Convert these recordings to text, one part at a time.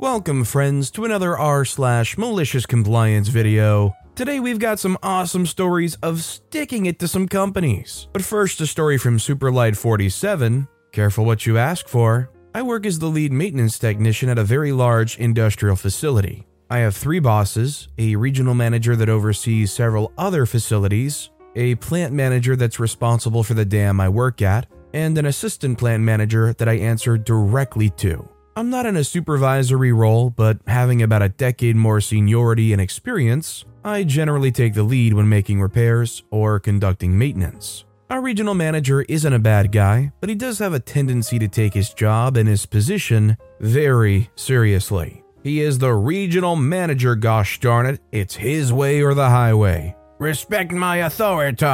Welcome, friends, to another r slash malicious compliance video. Today we've got some awesome stories of sticking it to some companies. But first, a story from Superlight47. Careful what you ask for. I work as the lead maintenance technician at a very large industrial facility. I have three bosses a regional manager that oversees several other facilities, a plant manager that's responsible for the dam I work at, and an assistant plant manager that I answer directly to. I'm not in a supervisory role, but having about a decade more seniority and experience, I generally take the lead when making repairs or conducting maintenance. Our regional manager isn't a bad guy, but he does have a tendency to take his job and his position very seriously. He is the regional manager, gosh darn it. It's his way or the highway. Respect my authority.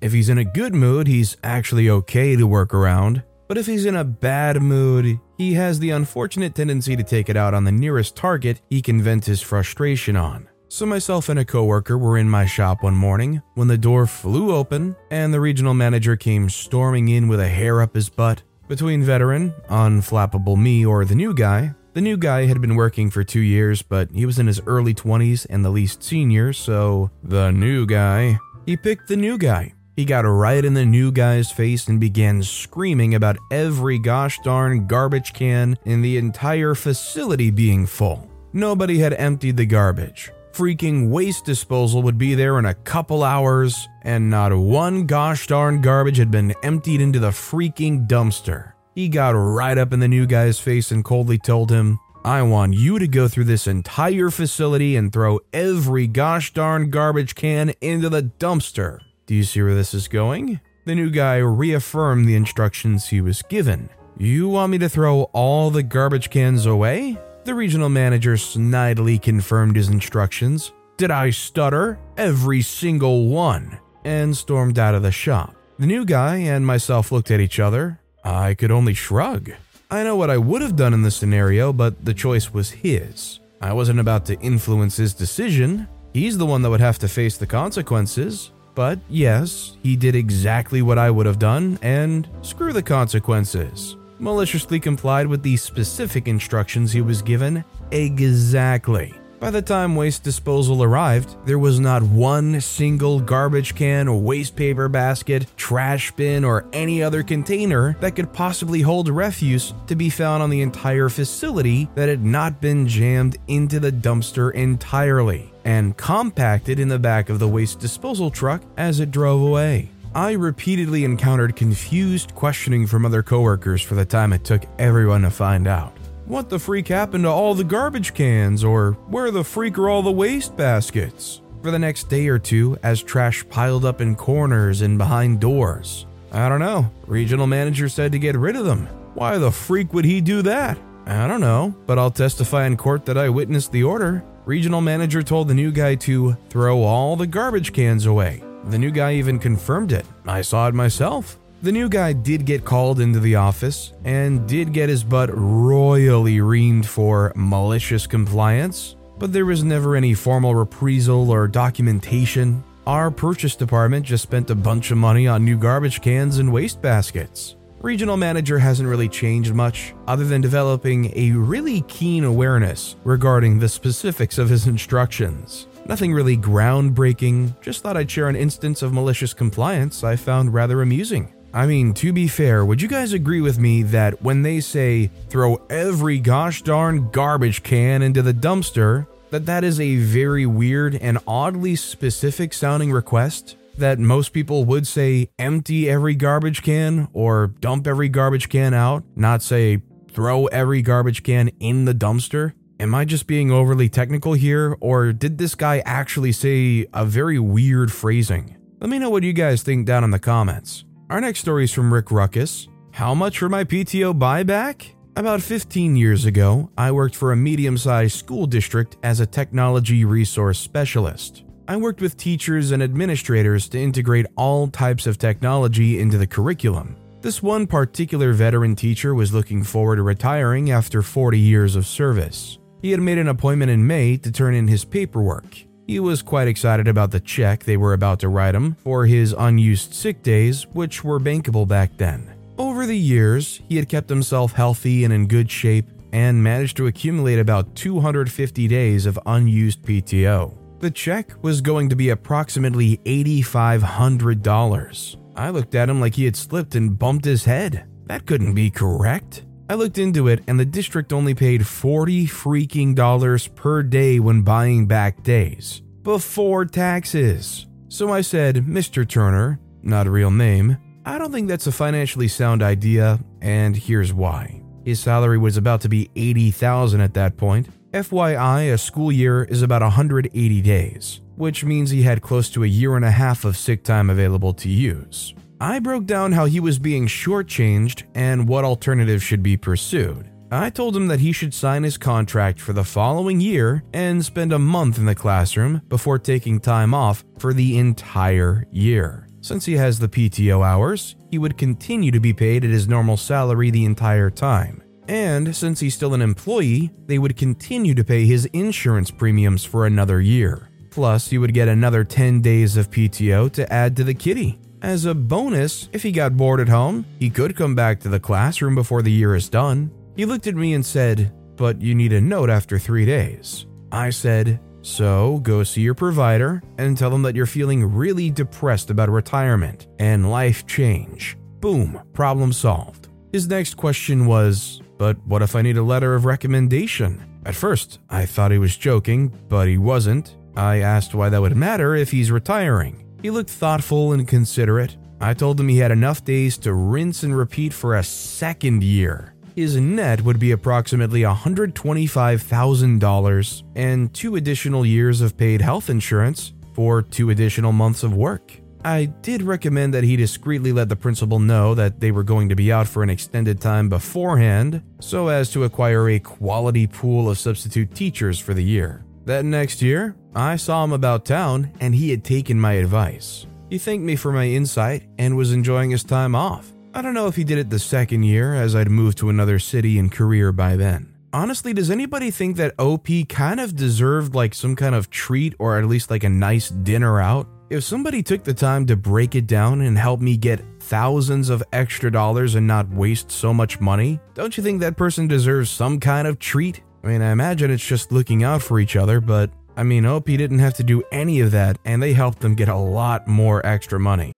If he's in a good mood, he's actually okay to work around. But if he's in a bad mood, he has the unfortunate tendency to take it out on the nearest target he can vent his frustration on. So, myself and a coworker were in my shop one morning when the door flew open and the regional manager came storming in with a hair up his butt. Between veteran, unflappable me, or the new guy, the new guy had been working for two years, but he was in his early 20s and the least senior, so the new guy, he picked the new guy. He got right in the new guy's face and began screaming about every gosh darn garbage can in the entire facility being full. Nobody had emptied the garbage. Freaking waste disposal would be there in a couple hours, and not one gosh darn garbage had been emptied into the freaking dumpster. He got right up in the new guy's face and coldly told him, I want you to go through this entire facility and throw every gosh darn garbage can into the dumpster. Do you see where this is going? The new guy reaffirmed the instructions he was given. You want me to throw all the garbage cans away? The regional manager snidely confirmed his instructions. Did I stutter? Every single one. And stormed out of the shop. The new guy and myself looked at each other. I could only shrug. I know what I would have done in this scenario, but the choice was his. I wasn't about to influence his decision. He's the one that would have to face the consequences. But yes, he did exactly what I would have done, and screw the consequences. Maliciously complied with the specific instructions he was given exactly. By the time waste disposal arrived, there was not one single garbage can, waste paper basket, trash bin, or any other container that could possibly hold refuse to be found on the entire facility that had not been jammed into the dumpster entirely and compacted in the back of the waste disposal truck as it drove away. I repeatedly encountered confused questioning from other coworkers for the time it took everyone to find out. What the freak happened to all the garbage cans, or where the freak are all the waste baskets? For the next day or two, as trash piled up in corners and behind doors. I don't know. Regional manager said to get rid of them. Why the freak would he do that? I don't know, but I'll testify in court that I witnessed the order. Regional manager told the new guy to throw all the garbage cans away. The new guy even confirmed it. I saw it myself. The new guy did get called into the office and did get his butt royally reamed for malicious compliance, but there was never any formal reprisal or documentation. Our purchase department just spent a bunch of money on new garbage cans and waste baskets. Regional manager hasn't really changed much, other than developing a really keen awareness regarding the specifics of his instructions. Nothing really groundbreaking, just thought I'd share an instance of malicious compliance I found rather amusing. I mean, to be fair, would you guys agree with me that when they say throw every gosh darn garbage can into the dumpster, that that is a very weird and oddly specific sounding request? That most people would say empty every garbage can or dump every garbage can out, not say throw every garbage can in the dumpster? Am I just being overly technical here, or did this guy actually say a very weird phrasing? Let me know what you guys think down in the comments. Our next story is from Rick Ruckus. How much for my PTO buyback? About 15 years ago, I worked for a medium sized school district as a technology resource specialist. I worked with teachers and administrators to integrate all types of technology into the curriculum. This one particular veteran teacher was looking forward to retiring after 40 years of service. He had made an appointment in May to turn in his paperwork. He was quite excited about the check they were about to write him for his unused sick days, which were bankable back then. Over the years, he had kept himself healthy and in good shape and managed to accumulate about 250 days of unused PTO. The check was going to be approximately $8,500. I looked at him like he had slipped and bumped his head. That couldn't be correct. I looked into it, and the district only paid 40 freaking dollars per day when buying back days, before taxes. So I said, Mr. Turner, not a real name, I don't think that's a financially sound idea, and here's why. His salary was about to be 80,000 at that point. FYI, a school year is about 180 days which means he had close to a year and a half of sick time available to use. I broke down how he was being shortchanged and what alternatives should be pursued. I told him that he should sign his contract for the following year and spend a month in the classroom before taking time off for the entire year. Since he has the PTO hours, he would continue to be paid at his normal salary the entire time. And since he's still an employee, they would continue to pay his insurance premiums for another year. Plus, you would get another 10 days of PTO to add to the kitty. As a bonus, if he got bored at home, he could come back to the classroom before the year is done. He looked at me and said, But you need a note after three days. I said, So go see your provider and tell them that you're feeling really depressed about retirement and life change. Boom, problem solved. His next question was, But what if I need a letter of recommendation? At first, I thought he was joking, but he wasn't. I asked why that would matter if he's retiring. He looked thoughtful and considerate. I told him he had enough days to rinse and repeat for a second year. His net would be approximately $125,000 and two additional years of paid health insurance for two additional months of work. I did recommend that he discreetly let the principal know that they were going to be out for an extended time beforehand so as to acquire a quality pool of substitute teachers for the year. That next year, I saw him about town and he had taken my advice. He thanked me for my insight and was enjoying his time off. I don't know if he did it the second year, as I'd moved to another city and career by then. Honestly, does anybody think that OP kind of deserved like some kind of treat or at least like a nice dinner out? If somebody took the time to break it down and help me get thousands of extra dollars and not waste so much money, don't you think that person deserves some kind of treat? I mean, I imagine it's just looking out for each other, but I mean, OP didn't have to do any of that, and they helped them get a lot more extra money.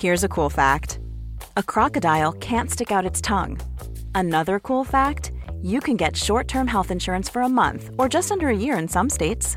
Here's a cool fact a crocodile can't stick out its tongue. Another cool fact you can get short term health insurance for a month or just under a year in some states.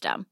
system.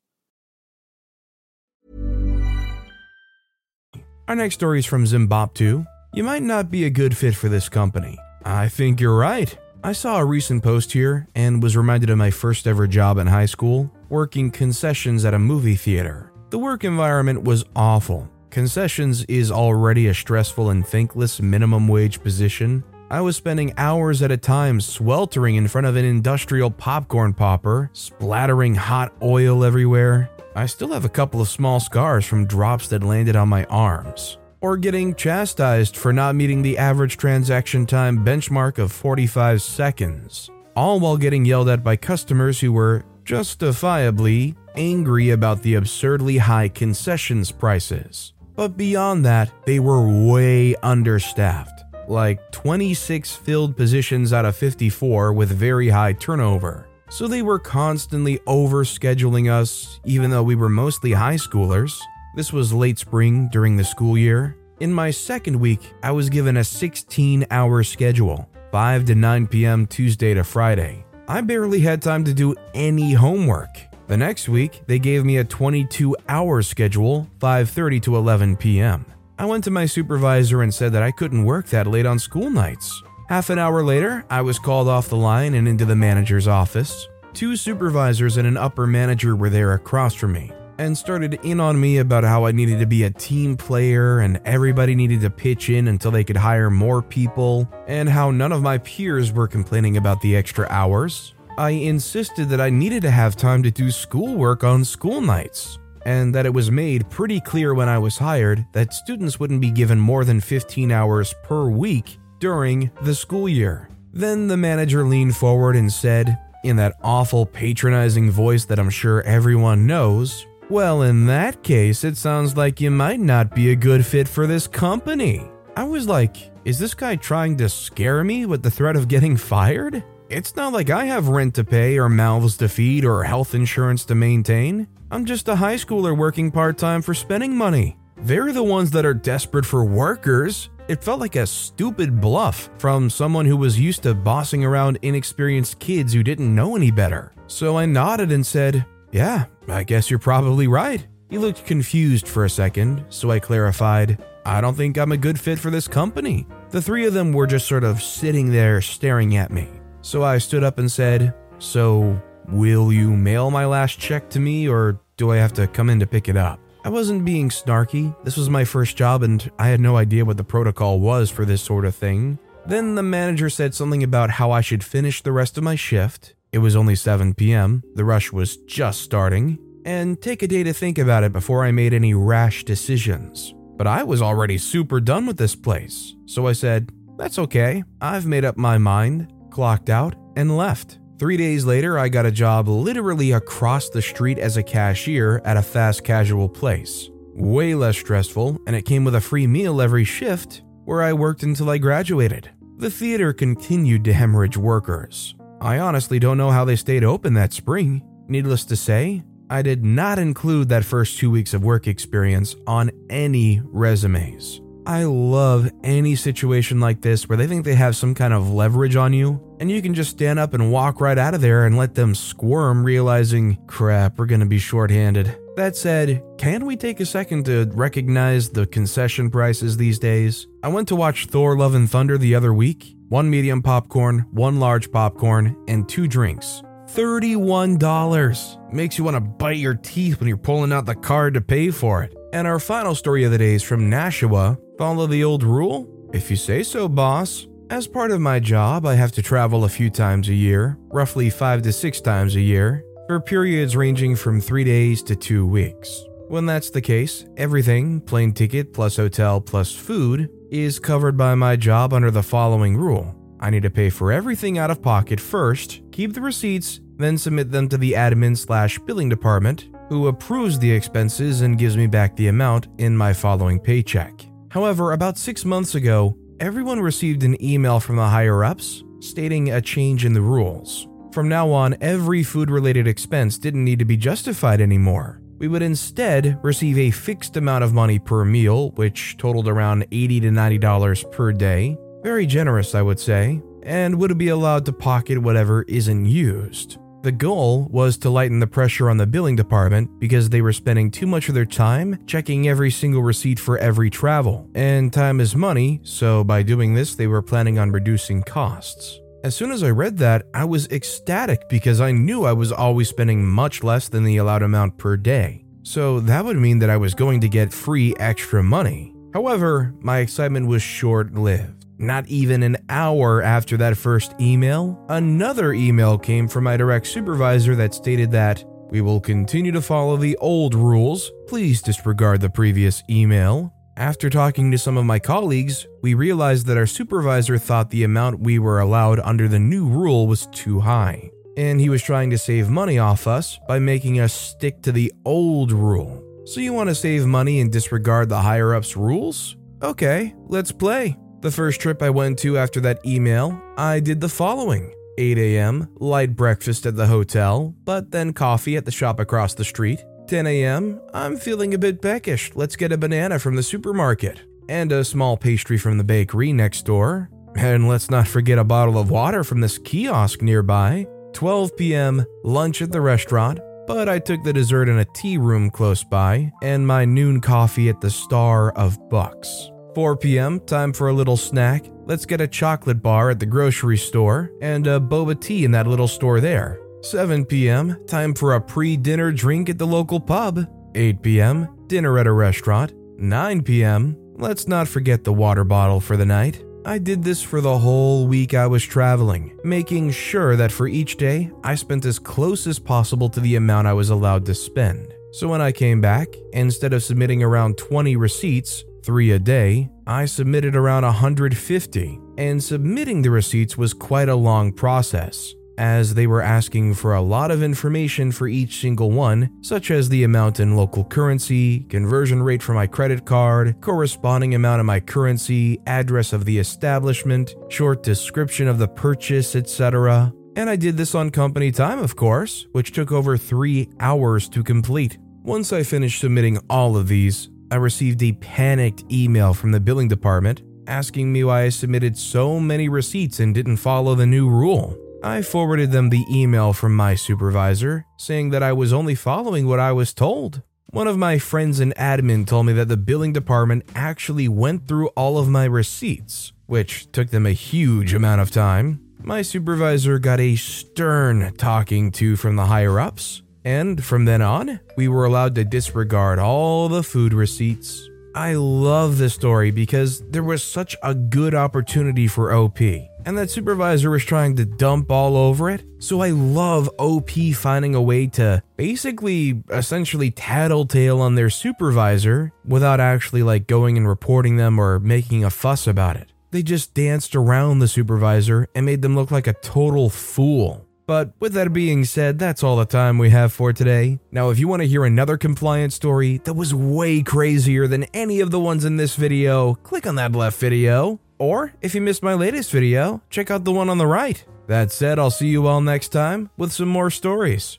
Our next story is from Zimbabwe. You might not be a good fit for this company. I think you're right. I saw a recent post here and was reminded of my first ever job in high school, working concessions at a movie theater. The work environment was awful. Concessions is already a stressful and thankless minimum wage position, I was spending hours at a time sweltering in front of an industrial popcorn popper, splattering hot oil everywhere. I still have a couple of small scars from drops that landed on my arms. Or getting chastised for not meeting the average transaction time benchmark of 45 seconds. All while getting yelled at by customers who were justifiably angry about the absurdly high concessions prices. But beyond that, they were way understaffed. Like 26 filled positions out of 54 with very high turnover. So they were constantly overscheduling us, even though we were mostly high schoolers. This was late spring during the school year. In my second week, I was given a 16 hour schedule, 5 to 9 p.m. Tuesday to Friday. I barely had time to do any homework. The next week, they gave me a 22 hour schedule, 5:30 to 11 p.m. I went to my supervisor and said that I couldn't work that late on school nights. Half an hour later, I was called off the line and into the manager's office. Two supervisors and an upper manager were there across from me and started in on me about how I needed to be a team player and everybody needed to pitch in until they could hire more people, and how none of my peers were complaining about the extra hours. I insisted that I needed to have time to do schoolwork on school nights, and that it was made pretty clear when I was hired that students wouldn't be given more than 15 hours per week during the school year. Then the manager leaned forward and said, in that awful patronizing voice that I'm sure everyone knows, well, in that case, it sounds like you might not be a good fit for this company. I was like, is this guy trying to scare me with the threat of getting fired? It's not like I have rent to pay or mouths to feed or health insurance to maintain. I'm just a high schooler working part time for spending money. They're the ones that are desperate for workers. It felt like a stupid bluff from someone who was used to bossing around inexperienced kids who didn't know any better. So I nodded and said, Yeah, I guess you're probably right. He looked confused for a second, so I clarified, I don't think I'm a good fit for this company. The three of them were just sort of sitting there staring at me. So I stood up and said, So, will you mail my last check to me or do I have to come in to pick it up? I wasn't being snarky. This was my first job and I had no idea what the protocol was for this sort of thing. Then the manager said something about how I should finish the rest of my shift. It was only 7 p.m., the rush was just starting, and take a day to think about it before I made any rash decisions. But I was already super done with this place, so I said, That's okay, I've made up my mind clocked out, and left. Three days later, I got a job literally across the street as a cashier at a fast casual place. Way less stressful, and it came with a free meal every shift, where I worked until I graduated. The theater continued to hemorrhage workers. I honestly don't know how they stayed open that spring. Needless to say, I did not include that first two weeks of work experience on any resumes. I love any situation like this where they think they have some kind of leverage on you, and you can just stand up and walk right out of there and let them squirm, realizing, crap, we're gonna be shorthanded. That said, can we take a second to recognize the concession prices these days? I went to watch Thor Love and Thunder the other week one medium popcorn, one large popcorn, and two drinks. $31 makes you want to bite your teeth when you're pulling out the card to pay for it. And our final story of the day is from Nashua. Follow the old rule? If you say so, boss. As part of my job, I have to travel a few times a year, roughly five to six times a year, for periods ranging from three days to two weeks. When that's the case, everything, plane ticket plus hotel plus food, is covered by my job under the following rule. I need to pay for everything out of pocket first, keep the receipts, then submit them to the admin slash billing department, who approves the expenses and gives me back the amount in my following paycheck. However, about six months ago, everyone received an email from the higher ups stating a change in the rules. From now on, every food related expense didn't need to be justified anymore. We would instead receive a fixed amount of money per meal, which totaled around 80 to $90 per day. Very generous, I would say, and would be allowed to pocket whatever isn't used. The goal was to lighten the pressure on the billing department because they were spending too much of their time checking every single receipt for every travel. And time is money, so by doing this, they were planning on reducing costs. As soon as I read that, I was ecstatic because I knew I was always spending much less than the allowed amount per day. So that would mean that I was going to get free extra money. However, my excitement was short lived. Not even an hour after that first email, another email came from my direct supervisor that stated that we will continue to follow the old rules. Please disregard the previous email. After talking to some of my colleagues, we realized that our supervisor thought the amount we were allowed under the new rule was too high, and he was trying to save money off us by making us stick to the old rule. So, you want to save money and disregard the higher ups' rules? Okay, let's play. The first trip I went to after that email, I did the following 8 a.m., light breakfast at the hotel, but then coffee at the shop across the street. 10 a.m., I'm feeling a bit peckish. Let's get a banana from the supermarket and a small pastry from the bakery next door. And let's not forget a bottle of water from this kiosk nearby. 12 p.m., lunch at the restaurant, but I took the dessert in a tea room close by, and my noon coffee at the Star of Bucks. 4 p.m., time for a little snack. Let's get a chocolate bar at the grocery store and a boba tea in that little store there. 7 p.m., time for a pre dinner drink at the local pub. 8 p.m., dinner at a restaurant. 9 p.m., let's not forget the water bottle for the night. I did this for the whole week I was traveling, making sure that for each day I spent as close as possible to the amount I was allowed to spend. So when I came back, instead of submitting around 20 receipts, three a day, I submitted around 150, and submitting the receipts was quite a long process, as they were asking for a lot of information for each single one, such as the amount in local currency, conversion rate for my credit card, corresponding amount of my currency, address of the establishment, short description of the purchase, etc. And I did this on company time, of course, which took over three hours to complete. Once I finished submitting all of these, I received a panicked email from the billing department asking me why I submitted so many receipts and didn't follow the new rule. I forwarded them the email from my supervisor saying that I was only following what I was told. One of my friends in admin told me that the billing department actually went through all of my receipts, which took them a huge amount of time. My supervisor got a stern talking to from the higher ups, and from then on, we were allowed to disregard all the food receipts. I love this story because there was such a good opportunity for OP, and that supervisor was trying to dump all over it. So I love OP finding a way to basically essentially tattletale on their supervisor without actually like going and reporting them or making a fuss about it. They just danced around the supervisor and made them look like a total fool. But with that being said, that's all the time we have for today. Now, if you want to hear another compliance story that was way crazier than any of the ones in this video, click on that left video. Or if you missed my latest video, check out the one on the right. That said, I'll see you all next time with some more stories.